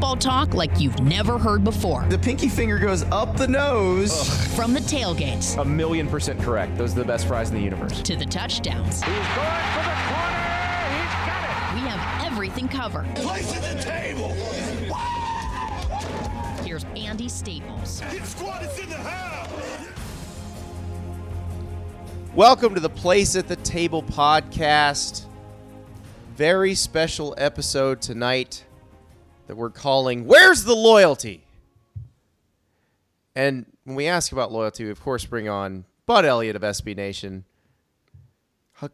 football talk like you've never heard before. The pinky finger goes up the nose. From the tailgates A million percent correct. Those are the best fries in the universe. to the touchdowns, He's going for the corner. He's got it. we have everything covered. Place at the table. Here's Andy Staples. Hit squad is in the house. Welcome to the Place at the Table podcast. Very special episode tonight that we're calling Where's the Loyalty? And when we ask about loyalty, we of course bring on Bud Elliott of SB Nation.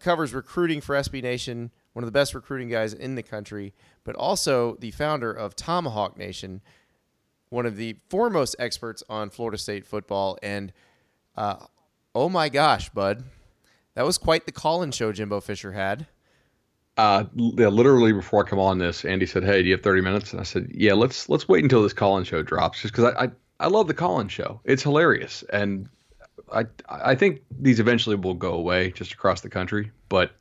Covers recruiting for SB Nation, one of the best recruiting guys in the country, but also the founder of Tomahawk Nation, one of the foremost experts on Florida State football. And uh, oh my gosh, Bud, that was quite the call-in show Jimbo Fisher had. Uh, literally before I come on this, Andy said, "Hey, do you have 30 minutes?" And I said, "Yeah, let's let's wait until this call-in show drops, just because I, I I love the call-in show. It's hilarious, and I I think these eventually will go away just across the country, but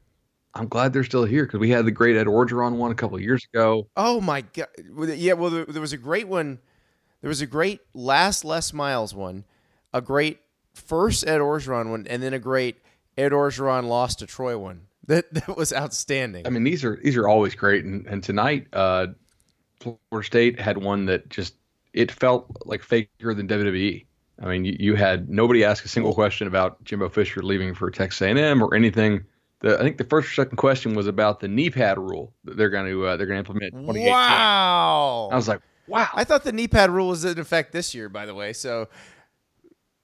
I'm glad they're still here because we had the great Ed Orgeron one a couple of years ago. Oh my god! Yeah, well, there, there was a great one. There was a great last Les Miles one, a great first Ed Orgeron one, and then a great Ed Orgeron lost to Troy one. That that was outstanding. I mean, these are these are always great, and and tonight, uh, Florida State had one that just it felt like faker than WWE. I mean, you, you had nobody ask a single question about Jimbo Fisher leaving for Texas A&M or anything. The, I think the first or second question was about the knee pad rule that they're going to uh, they're going to implement. wow! I was like, wow. I thought the knee pad rule was in effect this year, by the way. So,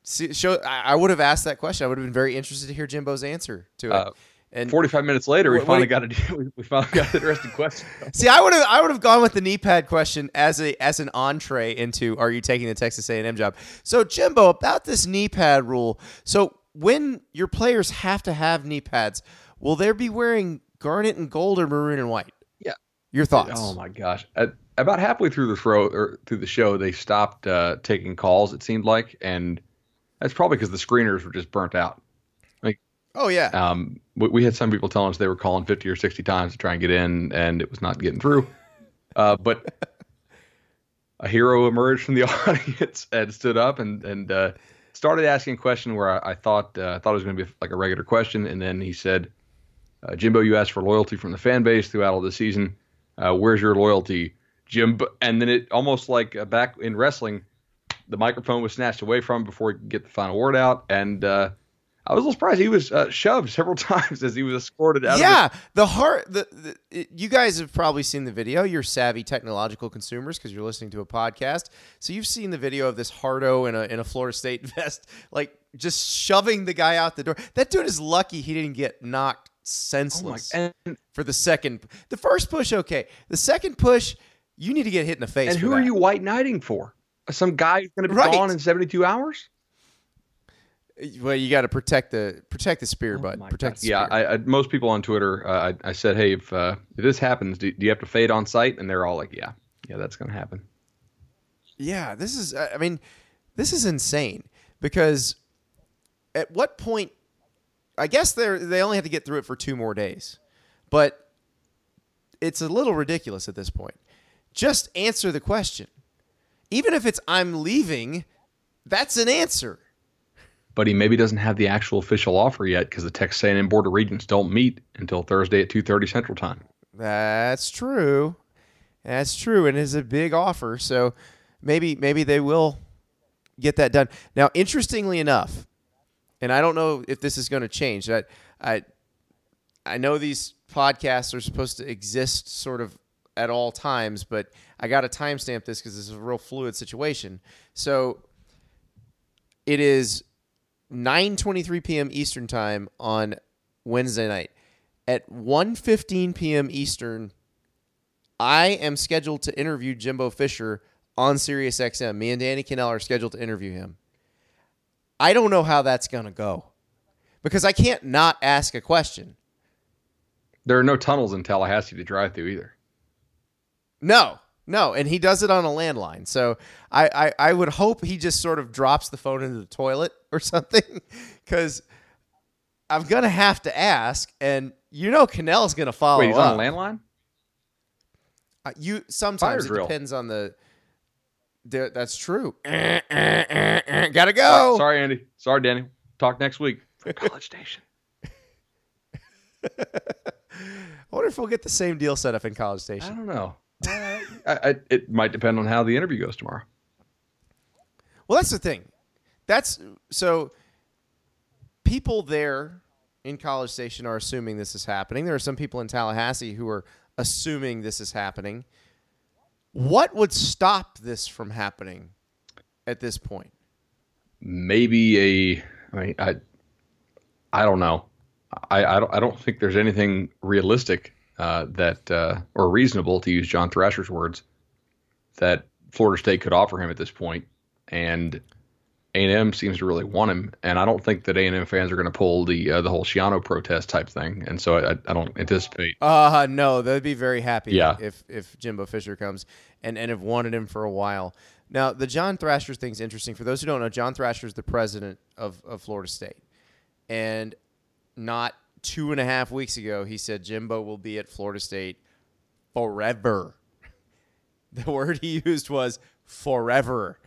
see, show I, I would have asked that question. I would have been very interested to hear Jimbo's answer to it. Uh, and 45 minutes later, we What- what finally do got a we- we finally got an interesting question. See, I would have I would have gone with the knee pad question as a as an entree into are you taking the Texas A&M job? So Jimbo about this knee pad rule. So when your players have to have knee pads, will they be wearing garnet and gold or maroon and white? Yeah. Your thoughts? Oh my gosh! At, about halfway through the throw or through the show, they stopped uh, taking calls. It seemed like, and that's probably because the screeners were just burnt out. Oh yeah. Um, we, we had some people telling us they were calling fifty or sixty times to try and get in, and it was not getting through. Uh, but a hero emerged from the audience and stood up and and uh, started asking a question where I, I thought uh, I thought it was going to be like a regular question, and then he said, uh, "Jimbo, you asked for loyalty from the fan base throughout all the season. Uh, where's your loyalty, Jimbo?" And then it almost like uh, back in wrestling, the microphone was snatched away from him before he could get the final word out, and uh, I was a little surprised he was uh, shoved several times as he was escorted out. yeah, of the heart. The, the you guys have probably seen the video. You're savvy technological consumers because you're listening to a podcast. So you've seen the video of this Hardo in a in a Florida State vest, like just shoving the guy out the door. That dude is lucky he didn't get knocked Oh senseless and for the second. The first push, okay. The second push, you need to get hit in the face. and who are you white knighting for? Some guy who's going to be Right. gone in seventy two hours? Well, you got to protect the protect the spear, bud. Oh my Protect. God. The Yeah, spear. I, I, most people on Twitter, uh, I, I said, hey, if uh, if this happens, do, do you have to fade on sight? And they're all like, yeah, yeah, that's going to happen. Yeah, this is. I mean, this is insane because at what point? I guess they are they only have to get through it for two more days, but it's a little ridiculous at this point. Just answer the question, even if it's "I'm leaving." That's an answer. But he maybe doesn't have the actual official offer yet because the Texas A&M Board of Regents don't meet until Thursday at two thirty Central Time. That's true. That's true, and it's a big offer. So maybe maybe they will get that done. Now, interestingly enough, and I don't know if this is going to change. I I I know these podcasts are supposed to exist sort of at all times, but I got to timestamp this because this is a real fluid situation. So it is 9:23 p.m. Eastern time on Wednesday night. At 1:15 p.m. Eastern, I am scheduled to interview Jimbo Fisher on Sirius XM. Me and Danny Kanell are scheduled to interview him. I don't know how that's going to go because I can't not ask a question. There are no tunnels in Tallahassee to drive through either. No, no, and he does it on a landline. So I, I, I would hope he just sort of drops the phone into the toilet or something, because I'm gonna have to ask, and you know, Kanell's gonna follow Wait, he's up. on a landline? Uh, you sometimes Fire it drill. depends on the. the that's true. Gotta go. Sorry, Andy. Sorry, Danny. Talk next week from College Station. I wonder if we'll get the same deal set up in College station. I Station. don't know. Uh, I, I, it might depend on how the interview goes tomorrow. Well, that's the thing. That's so. People there in College Station are assuming this is happening. There are some people in Tallahassee who are assuming this is happening. What would stop this from happening at this point? maybe a I mean I I don't know. I I don't I don't think there's anything realistic uh, that uh, or reasonable to use John Thrasher's words that Florida State could offer him at this point, and A and M seems to really want him, and I don't think that A and M fans are going to pull the uh, the whole Schiano protest type thing, and so I, I don't anticipate. Uh no, they'd be very happy Yeah. if if Jimbo Fisher comes and and have wanted him for a while. Now, the John Thrasher thing's interesting. For those who don't know, John Thrasher is the president of, of Florida State. And not two and a half weeks ago, he said Jimbo will be at Florida State forever. The word he used was forever.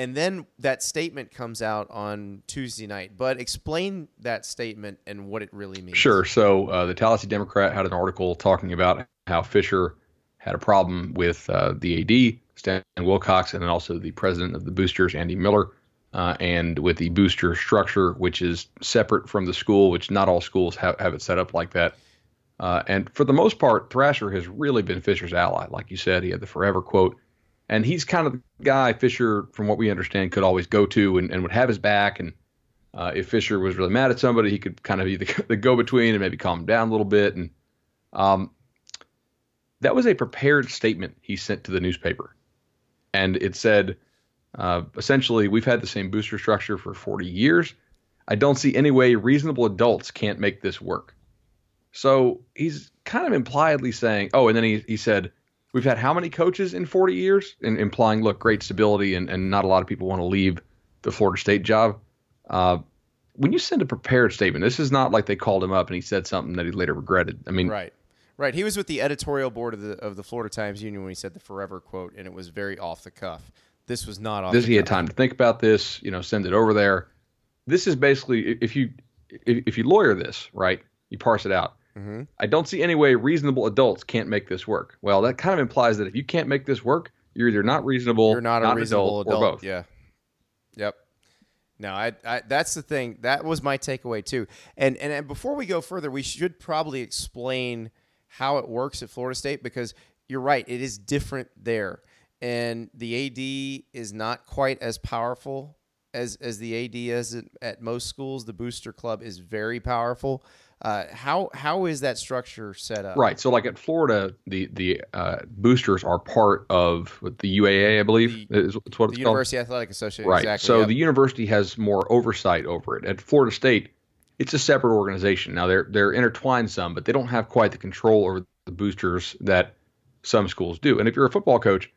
And then that statement comes out on Tuesday night. But explain that statement and what it really means. Sure. So uh, the Tallahassee Democrat had an article talking about how Fisher had a problem with uh, the AD, Stan Wilcox, and then also the president of the boosters, Andy Miller, uh, and with the booster structure, which is separate from the school, which not all schools have, have it set up like that. Uh, and for the most part, Thrasher has really been Fisher's ally. Like you said, he had the forever quote. And he's kind of the guy Fisher, from what we understand, could always go to and, and would have his back. And uh, if Fisher was really mad at somebody, he could kind of be the, the go between and maybe calm him down a little bit. And um, that was a prepared statement he sent to the newspaper. And it said, uh, essentially, we've had the same booster structure for 40 years. I don't see any way reasonable adults can't make this work. So he's kind of impliedly saying, oh, and then he, he said, we've had how many coaches in 40 years? And implying, look, great stability, and, and not a lot of people want to leave the Florida State job. Uh, when you send a prepared statement, this is not like they called him up and he said something that he later regretted. I mean, Right. Right. He was with the editorial board of the of the Florida Times Union when he said the forever quote, and it was very off the cuff. This was not off this he had time to think about this you know send it over there this is basically if you if, if you lawyer this right you parse it out Mm-hmm. i don't see any way reasonable adults can't make this work well that kind of implies that if you can't make this work you're either not reasonable You're not a an reasonable adult. or both Yeah. Yep. No, I, I that's the thing. That was my takeaway too. And, and and before we go further, we should probably explain how it works at Florida State because you're right, it is different there. And the AD is not quite as powerful as as the AD is at, at most schools. The booster club is very powerful. Uh, how how is that structure set up? right so like at florida the the uh, boosters are part of the uaa i believe The- is, is what The it's called University Athletic Association. Right. Exactly. So yep. the university has more oversight over it. At Florida State, it's a separate organization. Now they're they're intertwined some, but they don't have quite the control over the boosters that some schools do. And if you're a football coach,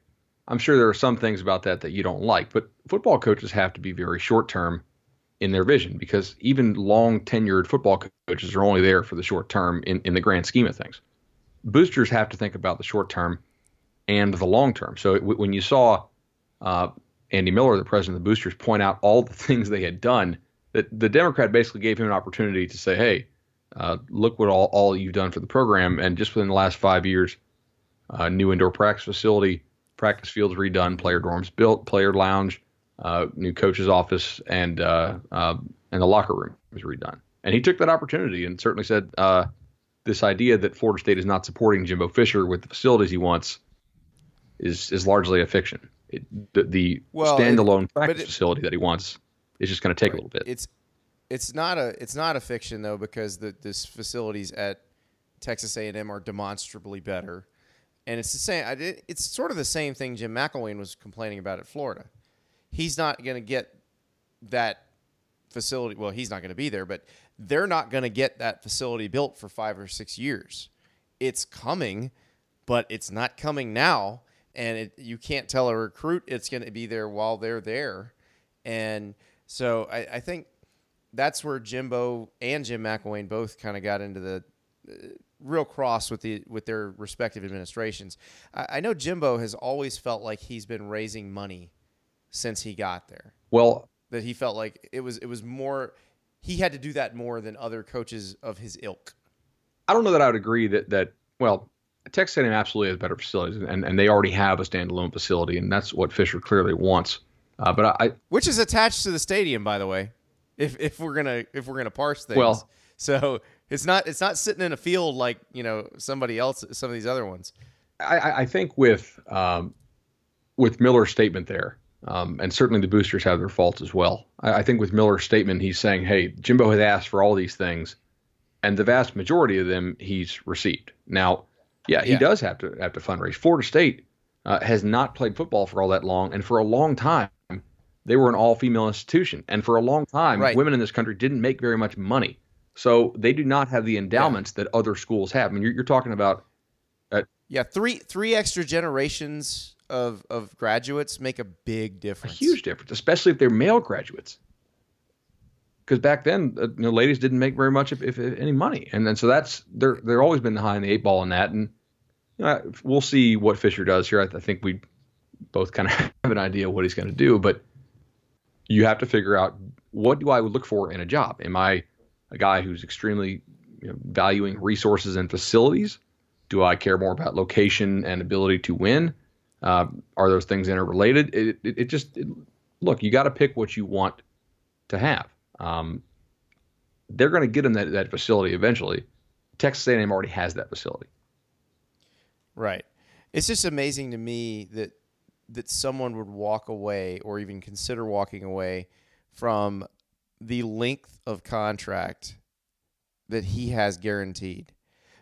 I'm sure there are some things about that that you don't like. But football coaches have to be very short term in their vision because even long tenured football coaches are only there for the short term in, in the grand scheme of things. Boosters have to think about the short term and the long term. So w- when you saw uh, Andy Miller, the president of the Boosters, point out all the things they had done. That the Democrat basically gave him an opportunity to say, "Hey, uh, look what all, all you've done for the program." And just within the last five years, uh, new indoor practice facility, practice fields redone, player dorms built, player lounge, uh, new coach's office, and uh, uh, and the locker room was redone. And he took that opportunity and certainly said, uh, "This idea that Florida State is not supporting Jimbo Fisher with the facilities he wants is is largely a fiction. It, the the Well, standalone but practice it- facility that he wants is just going to take a little bit. It's it's not a it's not a fiction though because the this facilities at Texas A&M are demonstrably better, and it's the same. It's sort of the same thing Jim McElwain was complaining about at Florida. He's not going to get that facility. Well, he's not going to be there, but they're not going to get that facility built for five or six years. It's coming, but it's not coming now, and it, you can't tell a recruit it's going to be there while they're there, and so I, I think that's where Jimbo and Jim McElwain both kind of got into the uh, real cross with the with their respective administrations. I, I know Jimbo has always felt like he's been raising money since he got there. Well, That he felt like it was it was more he had to do that more than other coaches of his ilk. I don't know that I would agree that that well, Texas A&M absolutely has better facilities, and and they already have a standalone facility, and that's what Fisher clearly wants. Uh, but I, which is attached to the stadium, by the way. If if we're gonna if we're gonna parse things, Well- so it's not it's not sitting in a field like you know somebody else, some of these other ones. I, I- I think with um, with Miller's statement there, um, and certainly the boosters have their faults as well. I, I think with Miller's statement, he's saying, "Hey, Jimbo has asked for all these things, and the vast majority of them he's received." Now, yeah, he Yeah. does have to have to fundraise. Florida State uh, has not played football for all that long, and for a long time, they were an all-female institution, and for a long time, Right. women in this country didn't make very much money. So they do not have the endowments that other schools have. I mean, you're, you're talking about Yeah, three three extra generations of of graduates make a big difference. a huge difference, especially if they're male graduates. Because back then, uh, you know, ladies didn't make very much, if, if, if any, money, and then so that's they're they're always been behind the eight ball in that, and you know, we'll see what Fisher does here. I, I think we both kind of have an idea what he's going to do, but you have to figure out what do I look for in a job. Am I a guy who's extremely you know, valuing resources and facilities? Do I care more about location and ability to win? Uh, are those things interrelated? It, it, it just it, look, you got to pick what you want to have. Um, they're going to get him that, that facility eventually. Texas A&M already has that facility. Right. It's just amazing to me that that someone would walk away or even consider walking away from the length of contract that he has guaranteed.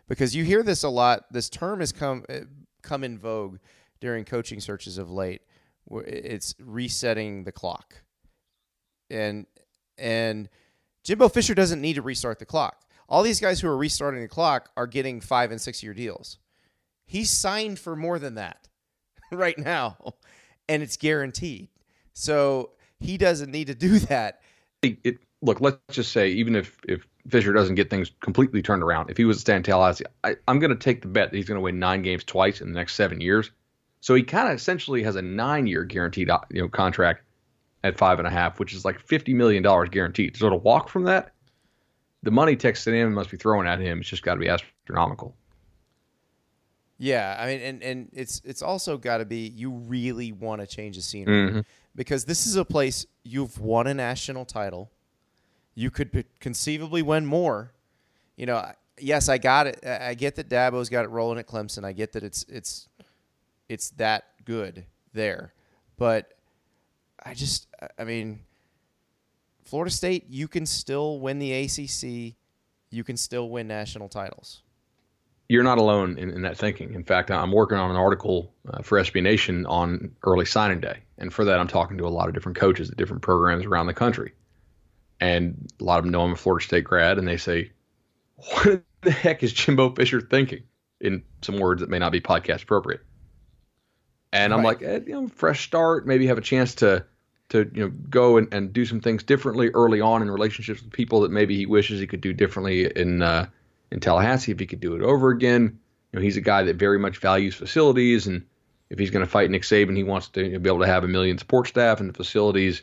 Because you hear this a lot. This term has come uh, come in vogue during coaching searches of late. It's resetting the clock. And and Jimbo Fisher doesn't need to restart the clock. All these guys who are restarting the clock are getting 5 and 6 year deals. He's signed for more than that right now, and it's guaranteed. So he doesn't need to do that. It, it- look, let's just say even if if Fisher doesn't get things completely turned around, if he was in Tallahassee, I, I'm going to take the bet that he's going to win nine games twice in the next seven years. So he kind of essentially has a nine-year guaranteed uh, you know contract at five and a half, which is like fifty million dollars guaranteed. So to walk from that, the money Texas A&M must be throwing at him. It's just got to be astronomical. Yeah, I mean, and and it's it's also got to be you really want to change the scenery because this is a place you've won a national title. You could p- conceivably win more. You know, yes, I got it. I I get that Dabo's got it rolling at Clemson. I get that it's it's it's that good there, but I just, I- mean, Florida State, you can still win the ACC. You can still win national titles. you're not alone in, in that thinking. In fact, I'm working on an article uh, for SB Nation on early signing day, and for that, I'm talking to a lot of different coaches at different programs around the country, and a lot of them know I'm a Florida State grad, and they say, "What the heck is Jimbo Fisher thinking?" In some words that may not be podcast appropriate. And I'm like, eh, you know, fresh start, maybe have a chance to to you know go and, and do some things differently early on in relationships with people that maybe he wishes he could do differently in uh, in Tallahassee if he could do it over again. You know, he's a guy that very much values facilities, and if he's going to fight Nick Saban, he wants to be able to have a million support staff and the facilities.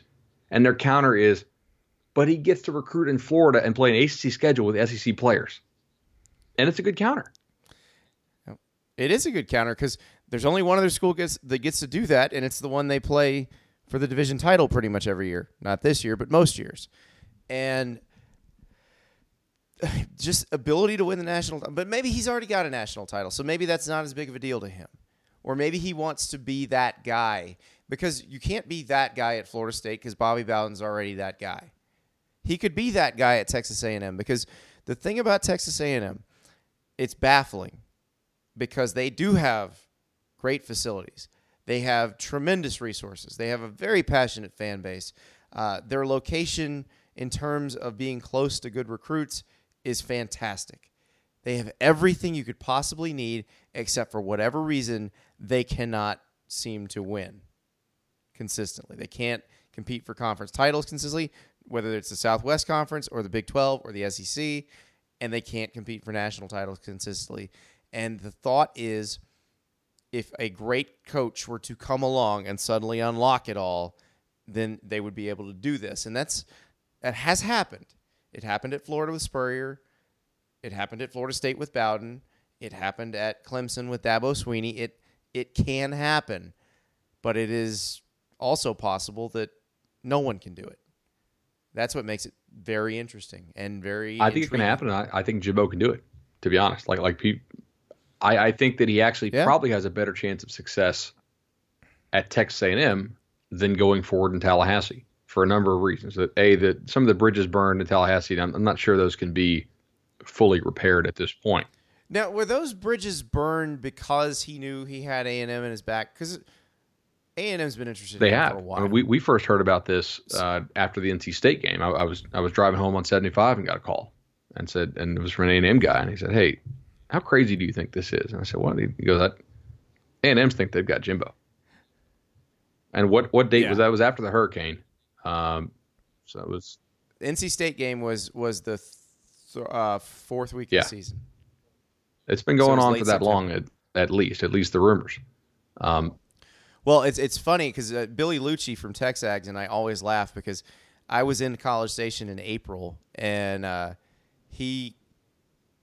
And their counter is, but he gets to recruit in Florida and play an ACC schedule with SEC players, and it's a good counter. It is a good counter because there's only one other school gets that gets to do that, and it's the one they play for the division title pretty much every year. Not this year, but most years. And just ability to win the national. But maybe he's already got a national title, so maybe that's not as big of a deal to him. Or maybe he wants to be that guy because you can't be that guy at Florida State because Bobby Bowden's already that guy. He could be that guy at Texas A&M because the thing about Texas A&M, it's baffling because they do have great facilities. They have tremendous resources. They have a very passionate fan base. Uh, their location, in terms of being close to good recruits, is fantastic. They have everything you could possibly need, except for whatever reason they cannot seem to win consistently. They can't compete for conference titles consistently, whether it's the Southwest Conference or the Big 12 or the SEC. and they can't compete for national titles consistently. And the thought is if a great coach were to come along and suddenly unlock it all, then they would be able to do this. And that's that has happened. It happened at Florida with Spurrier. It happened at Florida State with Bowden. It happened at Clemson with Dabo Swinney. It it can happen, but it is also possible that no one can do it. That's what makes it very interesting and very. I think it can intriguing. happen. I, I think Jimbo can do it. To be honest, like like pe- I, I think that he actually Yeah. probably has a better chance of success at Texas A&M than going forward in Tallahassee for a number of reasons. That a that some of the bridges burned in Tallahassee. and I'm, I'm not sure those can be fully repaired at this point. Now, were those bridges burned because he knew he had A and M in his back? Because A and M's been interested They in have. for a I while. mean, we, we first heard about this uh, after the NC State game. I, I was I was driving home on 75 and got a call and said, and it was from an A&M guy, and he said, "Hey, how crazy do you think this is?" And I said, "What?" He goes, "That A&M's think they've got Jimbo." And what what date Yeah. was that? It was after the hurricane. Um, so it was NC State game was was the th- uh, fourth week Yeah. of the season. it's been going was on for that September. long at, at least at least the rumors. Um, Well, it's it's funny because uh, Billy Liucci from Texags and I always laugh because I was in College Station in April and uh, he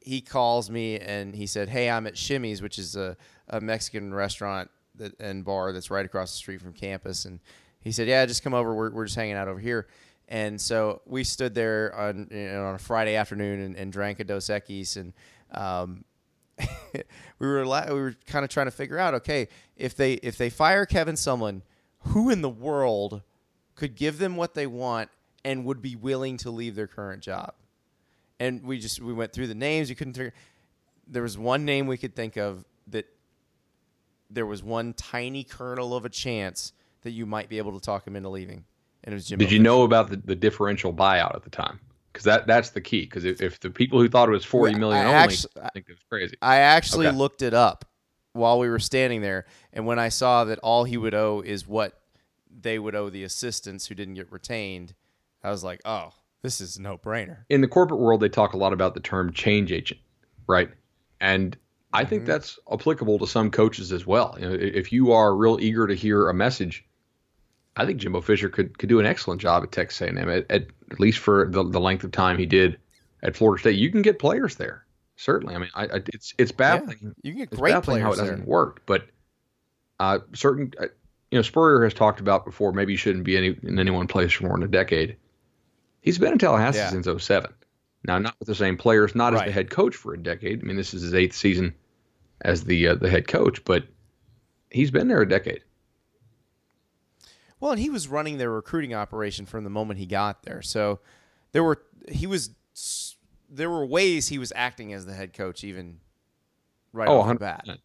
he calls me and he said, "Hey, I'm at Chimy's, which is a, a Mexican restaurant that, and bar that's right across the street from campus." And he said, "Yeah, just come over. We're we're just hanging out over here." And so we stood there on you know, on a Friday afternoon and, and drank a Dos Equis and. Um, we were la- we were kind of trying to figure out okay if they if they fire Kevin Sumlin, who in the world could give them what they want and would be willing to leave their current job? And we just we went through the names. You couldn't figure. There was one name we could think of that there was one tiny kernel of a chance that you might be able to talk him into leaving, and it was Jim. did you know about the, the differential buyout at the time? Because that that's the key. Because if, if the people who thought it was forty million I only actu- I think it was crazy. I actually Okay. looked it up while we were standing there, and when I saw that all he would owe is what they would owe the assistants who didn't get retained, I was like, "Oh, this is no brainer." in the corporate world, they talk a lot about the term change agent, right? And I think that's applicable to some coaches as well. You know, if you are real eager to hear a message, I think Jimbo Fisher could could do an excellent job at Texas A&M, at, at, at least for the, the length of time he did at Florida State. You can get players there, certainly. I mean, I, I, it's it's baffling. you can get it's great baffling how it doesn't there. work, but uh, certain, uh, you know, Spurrier has talked about before. Maybe he shouldn't be any, in any one place for more than a decade. He's been in Tallahassee Yeah. since 07. Now, not with the same players, not as the head coach for a decade. I mean, this is his eighth season as the uh, the head coach, but he's been there a decade. Well, and he was running their recruiting operation from the moment he got there. So there were he was there were ways he was acting as the head coach even right Oh, off the 100%. bat.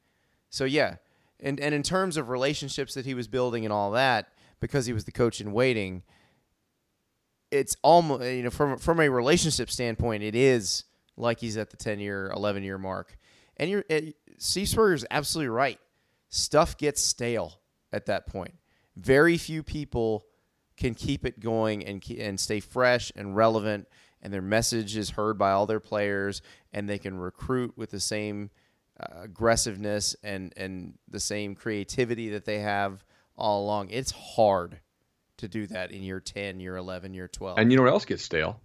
So yeah, and and in terms of relationships that he was building and all that, because he was the coach in waiting, it's almost you know from from a relationship standpoint, it is like he's at the ten year, eleven year mark. And you're Steve Spurrier's absolutely right. Stuff gets stale at that point. Very few people can keep it going and and stay fresh and relevant, and their message is heard by all their players, and they can recruit with the same uh, aggressiveness and and the same creativity that they have all along. It's hard to do that in year 10, year 11, year 12. And you know what else gets stale?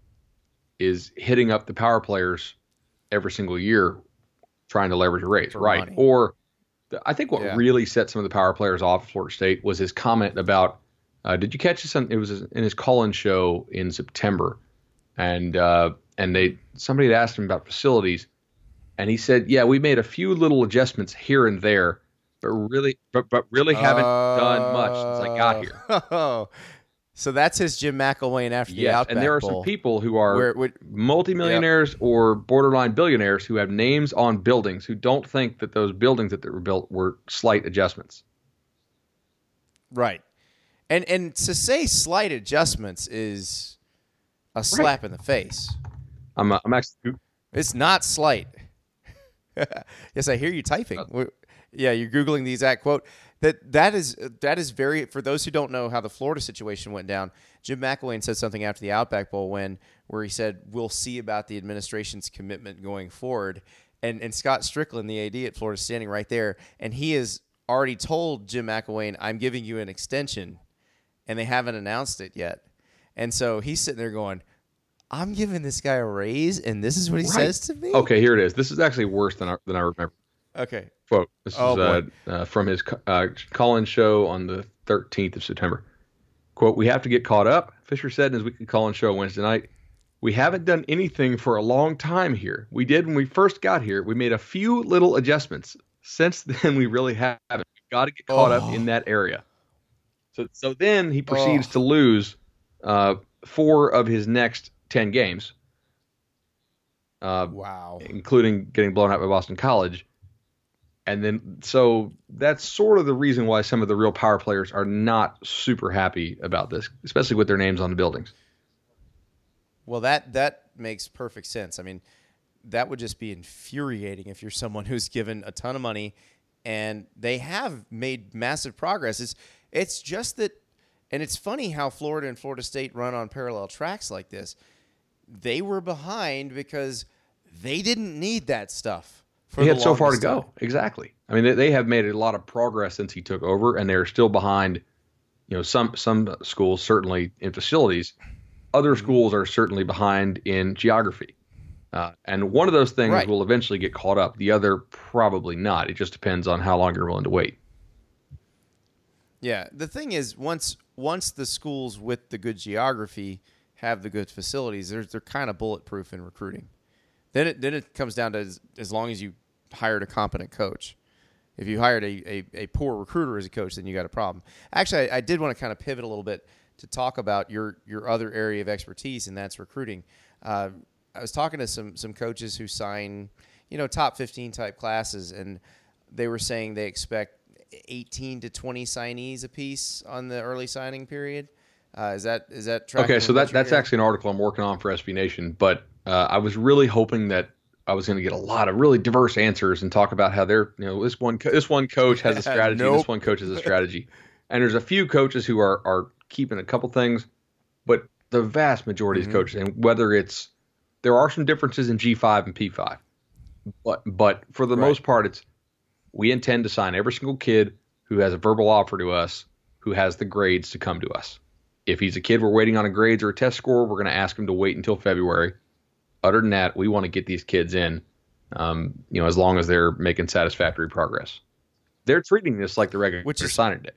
Is hitting up the power players every single year, trying to leverage a raise, For right? money. Or the, I think what Yeah. really set some of the power players off at Florida State was his comment about. Uh, did you catch this? On, it was in his call-in show in September, and uh, and they somebody had asked him about facilities, and he said, "Yeah, we made a few little adjustments here and there, but really, but but really haven't done much since I got here." Oh, so that's his Jim McElwain after the Yes, Outback and there are Bowl. some people who are Where it would- multimillionaires or borderline billionaires who have names on buildings who don't think that those buildings that were built were slight adjustments. Right. And and to say slight adjustments is a slap in the face. I'm, uh, I'm actually It's not slight. yes, I hear you typing. Uh, yeah, you're googling the exact quote. That that is that is very for those who don't know how the Florida situation went down. Jim McElwain said something after the Outback Bowl when where he said we'll see about the administration's commitment going forward. And and Scott Stricklin, the AD at Florida, standing right there, and he has already told Jim McElwain, "I'm giving you an extension," and they haven't announced it yet. And so he's sitting there going, "I'm giving this guy a raise, and this is what he Right. says to me." Okay, here it is. This is actually worse than I, than I remember. Okay. Quote. This Oh, is uh, uh, from his uh, call-in show on the 13th of September. Quote, we have to get caught up, Fisher said in his weekly call-in show Wednesday night. We haven't done anything for a long time here. We did when we first got here. We made a few little adjustments. Since then, we really haven't. We've got to get caught up in that area. So, so then he proceeds Oh. to lose uh, four of his next 10 games, uh, Wow. including getting blown out by Boston College. And then, so that's sort of the reason why some of the real power players are not super happy about this, especially with their names on the buildings. Well, that that makes perfect sense. I mean, that would just be infuriating if you're someone who's given a ton of money and they have made massive progress. It's it's just that and it's funny how Florida and Florida State run on parallel tracks like this. They were behind because they didn't need that stuff. He had so far to go. time. Exactly. I mean, they, they have made a lot of progress since he took over, and they're still behind. You know, some some schools certainly in facilities. Other Mm-hmm. schools are certainly behind in geography. Uh, and one of those things Right. will eventually get caught up. The other probably not. It just depends on how long you're willing to wait. Yeah, the thing is, once once the schools with the good geography have the good facilities, they're they're kind of bulletproof in recruiting. Then it then it comes down to as, as long as you hired a competent coach. If you hired a, a, a poor recruiter as a coach, then you got a problem. Actually, I, I did want to kind of pivot a little bit to talk about your your other area of expertise, and that's recruiting. Uh, I was talking to some some coaches who sign, you know, top fifteen type classes, and they were saying they expect 18 to 20 signees a piece on the early signing period. Uh, is that is that Okay, so that that's hearing? actually an article I'm working on for SB Nation, but uh, I was really hoping that I was going to get a lot of really diverse answers and talk about how they're you know this one co- this one coach has a strategy, Nope. this one coach has a strategy, and there's a few coaches who are are keeping a couple things, but the vast majority Mm-hmm. of coaches, and whether it's there are some differences in G5 and P5, but but for the Right. most part, it's we intend to sign every single kid who has a verbal offer to us, who has the grades to come to us. If he's a kid we're waiting on a grades or a test score, we're going to ask him to wait until February. Other than that, we want to get these kids in, um, you know, as long as they're making satisfactory progress. They're treating this like the regular Which is- signing day.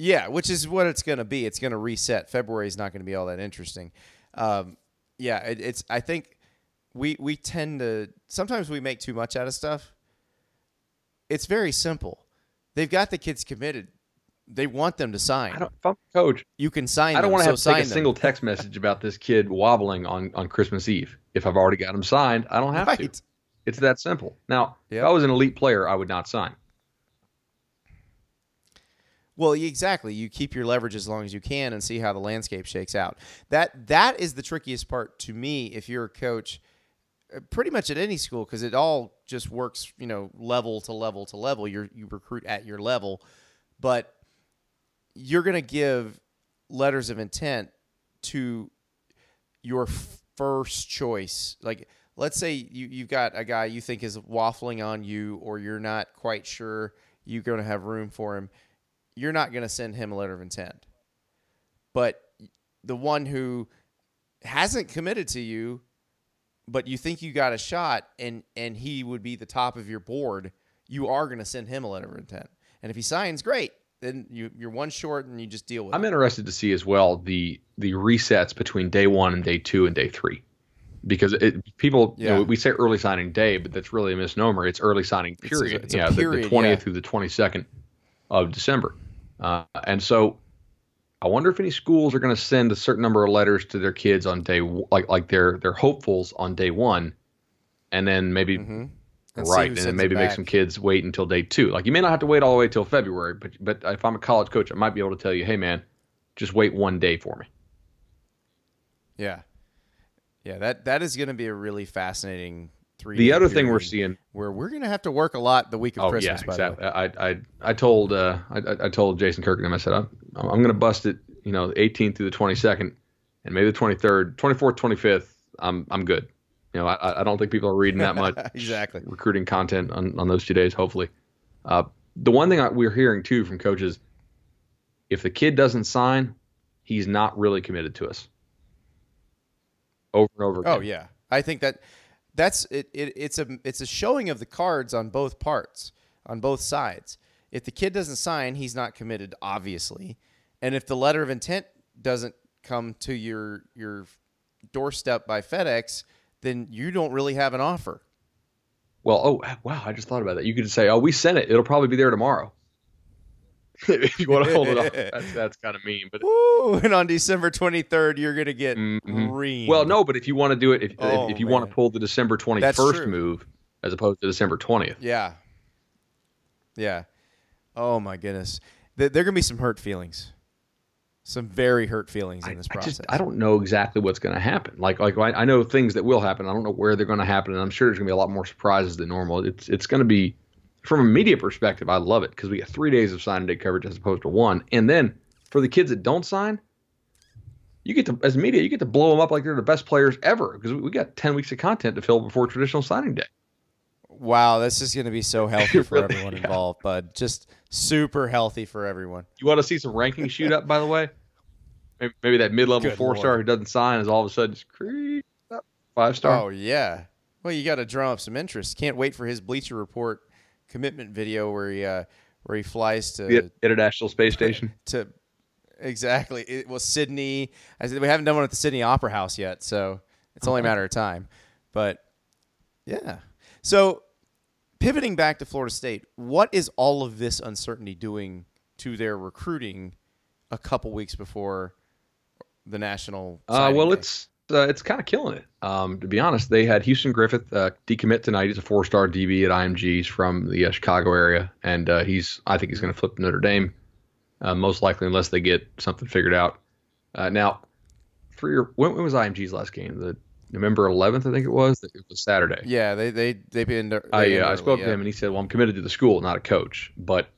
Yeah, which is what it's going to be. It's going to reset. February is not going to be all that interesting. Um, yeah, it, it's. I think we we tend to sometimes we make too much out of stuff. It's very simple. They've got the kids committed. They want them to sign. I don't, if I'm coach, you can sign. I don't want to so have to sign take a them. single text message about this kid wobbling on, on Christmas Eve. If I've already got him signed, I don't have to. Right. It's that simple. Now, Yep. if I was an elite player, I would not sign. Well, exactly. You keep your leverage as long as you can and see how the landscape shakes out. That that is the trickiest part to me. If you're a coach, uh, pretty much at any school, because it all just works, you know, level to level to level. You you recruit at your level, but you're going to give letters of intent to your first choice. Like, let's say you, you've got a guy you think is waffling on you, or you're not quite sure you're going to have room for him. You're not going to send him a letter of intent. But the one who hasn't committed to you, but you think you got a shot, and and he would be the top of your board, you are going to send him a letter of intent. And if he signs, great. Then you, you're one short, and you just deal with I'm it. interested to see as well the the resets between day one and day two and day three, because it, people you know we say early signing day, but that's really a misnomer. It's early signing It's a- period. it's yeah, the- period, the twentieth yeah. through the twenty second of December, uh, and so I wonder if any schools are going to send a certain number of letters to their kids on day like like their their hopefuls on day one, and then maybe And right, and then maybe make back. some kids wait until day two. Like you may not have to wait all the way till February, but but if I'm a college coach, I might be able to tell you, hey man, just wait one day for me. Yeah, yeah. That that is going to be a really fascinating three. The other thing we're seeing where we're gonna have to work a lot the week of Oh Christmas. yeah, by the way. exactly. I, I I told uh I, I- told Jason Kirkman I said I'm I'm gonna bust it you know 18th through the 22nd and maybe the 23rd 24th 25th I'm I'm good. You know I I don't think people are reading that much Exactly. recruiting content on on those two days. Hopefully, uh, the one thing I, we're hearing too from coaches, if the kid doesn't sign, he's not really committed to us. Over and over again. Oh yeah, I think that that's it, it. It's a it's a showing of the cards on both parts, on both sides. If the kid doesn't sign, he's not committed, obviously, and if the letter of intent doesn't come to your your doorstep by FedEx, then you don't really have an offer. Well, oh wow, I just thought about that. You could say, "Oh, we sent it. It'll probably be there tomorrow." if you want to hold it off, that's that's kind of mean. But Woo! And on December twenty third, you're gonna get Mhm. reamed. well, no, but if you want to do it, if Oh, if, if you want to pull the December twenty That's first true. move as opposed to December twentieth, Yeah. Yeah. Oh my goodness. There there are gonna be some hurt feelings. Some very hurt feelings in this I process. just I don't know exactly what's going to happen. Like like I, I know things that will happen. I don't know where they're going to happen, and I'm sure there's going to be a lot more surprises than normal. It's it's going to be from a media perspective. I love it because we get three days of signing day coverage as opposed to one, and then for the kids that don't sign, you get to as media you get to blow them up like they're the best players ever because we, we got ten weeks of content to fill before traditional signing day. Wow, this is gonna be so healthy for Really, everyone yeah. involved, bud. Just super healthy for everyone. You want to see some ranking shoot up, by the way? Maybe, maybe that mid level Good four star who doesn't sign is all of a sudden just creep up five star. Oh yeah. Well, you got to draw up some interest. Can't wait for his Bleacher Report commitment video where he uh, where he flies to the International Space Station. to exactly. It was Sydney. I said we haven't done one at the Sydney Opera House yet, so it's only a matter of time. But yeah. So pivoting back to Florida State, what is all of this uncertainty doing to their recruiting a couple weeks before the national? Uh, well, day? it's uh, it's kind of killing it. Um, to be honest, they had Houston Griffith uh, decommit tonight. He's a four-star DB at IMG's from the uh, Chicago area, and uh, he's I think he's going to flip Notre Dame, uh, most likely unless they get something figured out. Uh, now, three or when, when was IMG's last game? The November 11th, I think it was. It was Saturday. yeah. They they they've been. They I, end uh, I spoke yeah. to him and he said, "Well, I'm committed to the school, not a coach." But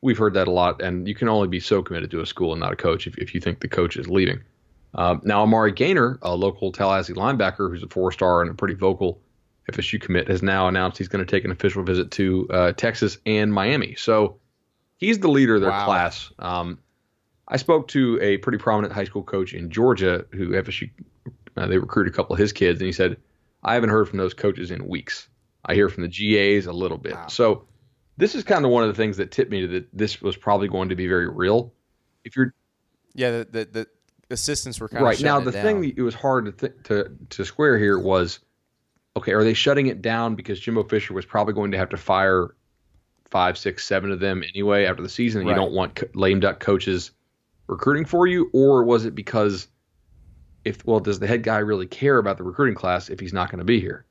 we've heard that a lot, and you can only be so committed to a school and not a coach if, if you think the coach is leaving. Um, now, Amari Gainer, a local Tallahassee linebacker who's a four-star and a pretty vocal FSU commit, has now announced he's going to take an official visit to uh, Texas and Miami. So he's the leader of their Wow. class. Um, I spoke to a pretty prominent high school coach in Georgia who FSU uh, they recruited a couple of his kids, and he said, "I haven't heard from those coaches in weeks. I hear from the GAs a little bit." Wow. So this is kind of one of the things that tipped me to that this was probably going to be very real. If you're Yeah, the the, the assistants were kind of. right of now, the thing that it was hard to th- to to square here was, okay, are they shutting it down because Jimbo Fisher was probably going to have to fire five, six, seven of them anyway after the season? and You don't want co- lame duck coaches recruiting for you, or was it because if well, does the head guy really care about the recruiting class if he's not going to be here?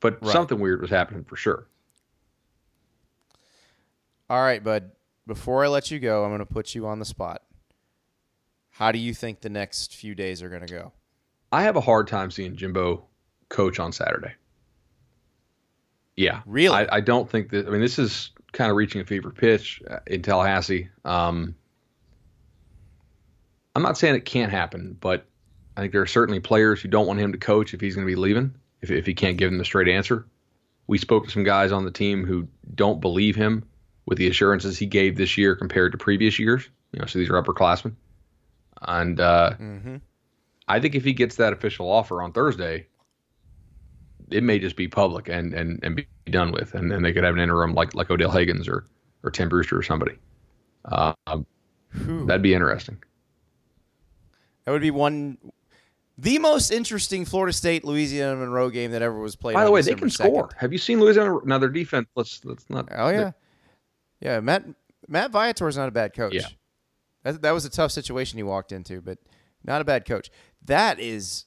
But Right. something weird was happening for sure. All right, bud. Before I let you go, I'm going to put you on the spot. How do you think the next few days are going to go? I have a hard time seeing Jimbo coach on Saturday. Yeah, Really? I, I don't think that. I mean, this is kind of reaching a fever pitch uh, in Tallahassee. Um, I'm not saying it can't happen, but I think there are certainly players who don't want him to coach if he's going to be leaving, if, if he can't give them the straight answer. We spoke to some guys on the team who don't believe him with the assurances he gave this year compared to previous years. You know, so these are upperclassmen. And uh, Mm-hmm. I think if he gets that official offer on Thursday, it may just be public and and, and be done with, and then they could have an interim like like Odell Haggins or or Tim Brewster or somebody. Uh, that'd be interesting. That would be one, the most interesting Florida State Louisiana Monroe game that ever was played. By the way, they December can score. Have you seen Louisiana? Now their defense. Let's let's not. Oh yeah, yeah. Matt Matt Viator is not a bad coach. Yeah. that, that was a tough situation he walked into, but not a bad coach. That is,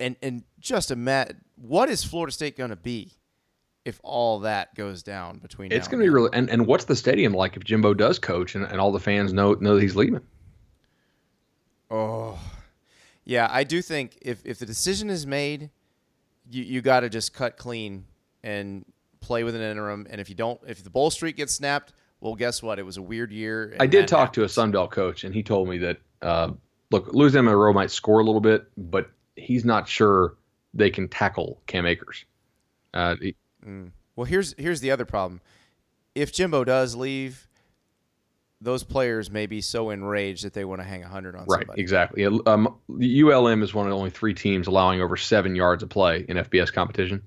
and and just a Matt. What is Florida State going to be if all that goes down between? It's now going to be really. And, and what's the stadium like if Jimbo does coach and, and all the fans know know that he's leaving? Oh, yeah. I do think if if the decision is made you you got to just cut clean and play with an interim. And if you don't, if the bowl streak gets snapped, well, guess what? It was a weird year. I did talk to a happens. Sun Belt coach, and he told me that uh, look, Louisiana Monroe might score a little bit, but he's not sure they can tackle Cam Akers. Uh, he- Well, here's here's the other problem. If Jimbo does leave, those players may be so enraged that they want to hang a hundred on right, somebody. exactly. Um, the ULM is one of the only three teams allowing over seven yards of play in FBS competition,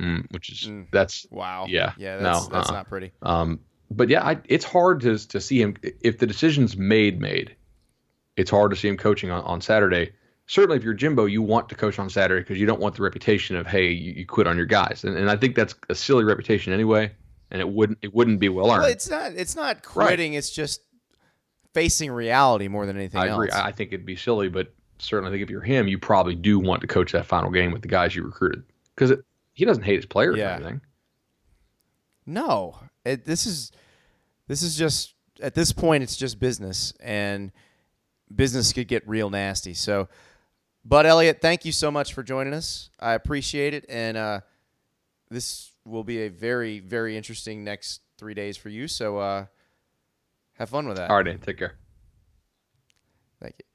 mm, which is that's Wow. Yeah, Yeah. That's, no, that's uh-uh. not pretty. Um, but yeah, I, it's hard to to see him if the decision's made made. It's hard to see him coaching on, on Saturday. Certainly, if you're Jimbo, you want to coach on Saturday because you don't want the reputation of hey, you, you quit on your guys, and, and I think that's a silly reputation anyway, and it wouldn't it wouldn't be well earned. Well, it's not. It's not quitting. It's just facing reality more than anything I agree. else. I think it'd be silly, but certainly, I think if you're him, you probably do want to coach that final game with the guys you recruited because he doesn't hate his players Yeah. or anything. No, it, this is this is just at this point it's just business, and business could get real nasty. So, but Elliot, thank you so much for joining us. I appreciate it, and uh, this will be a very very interesting next three days for you. So, uh, have fun with that. All right, take care. Thank you.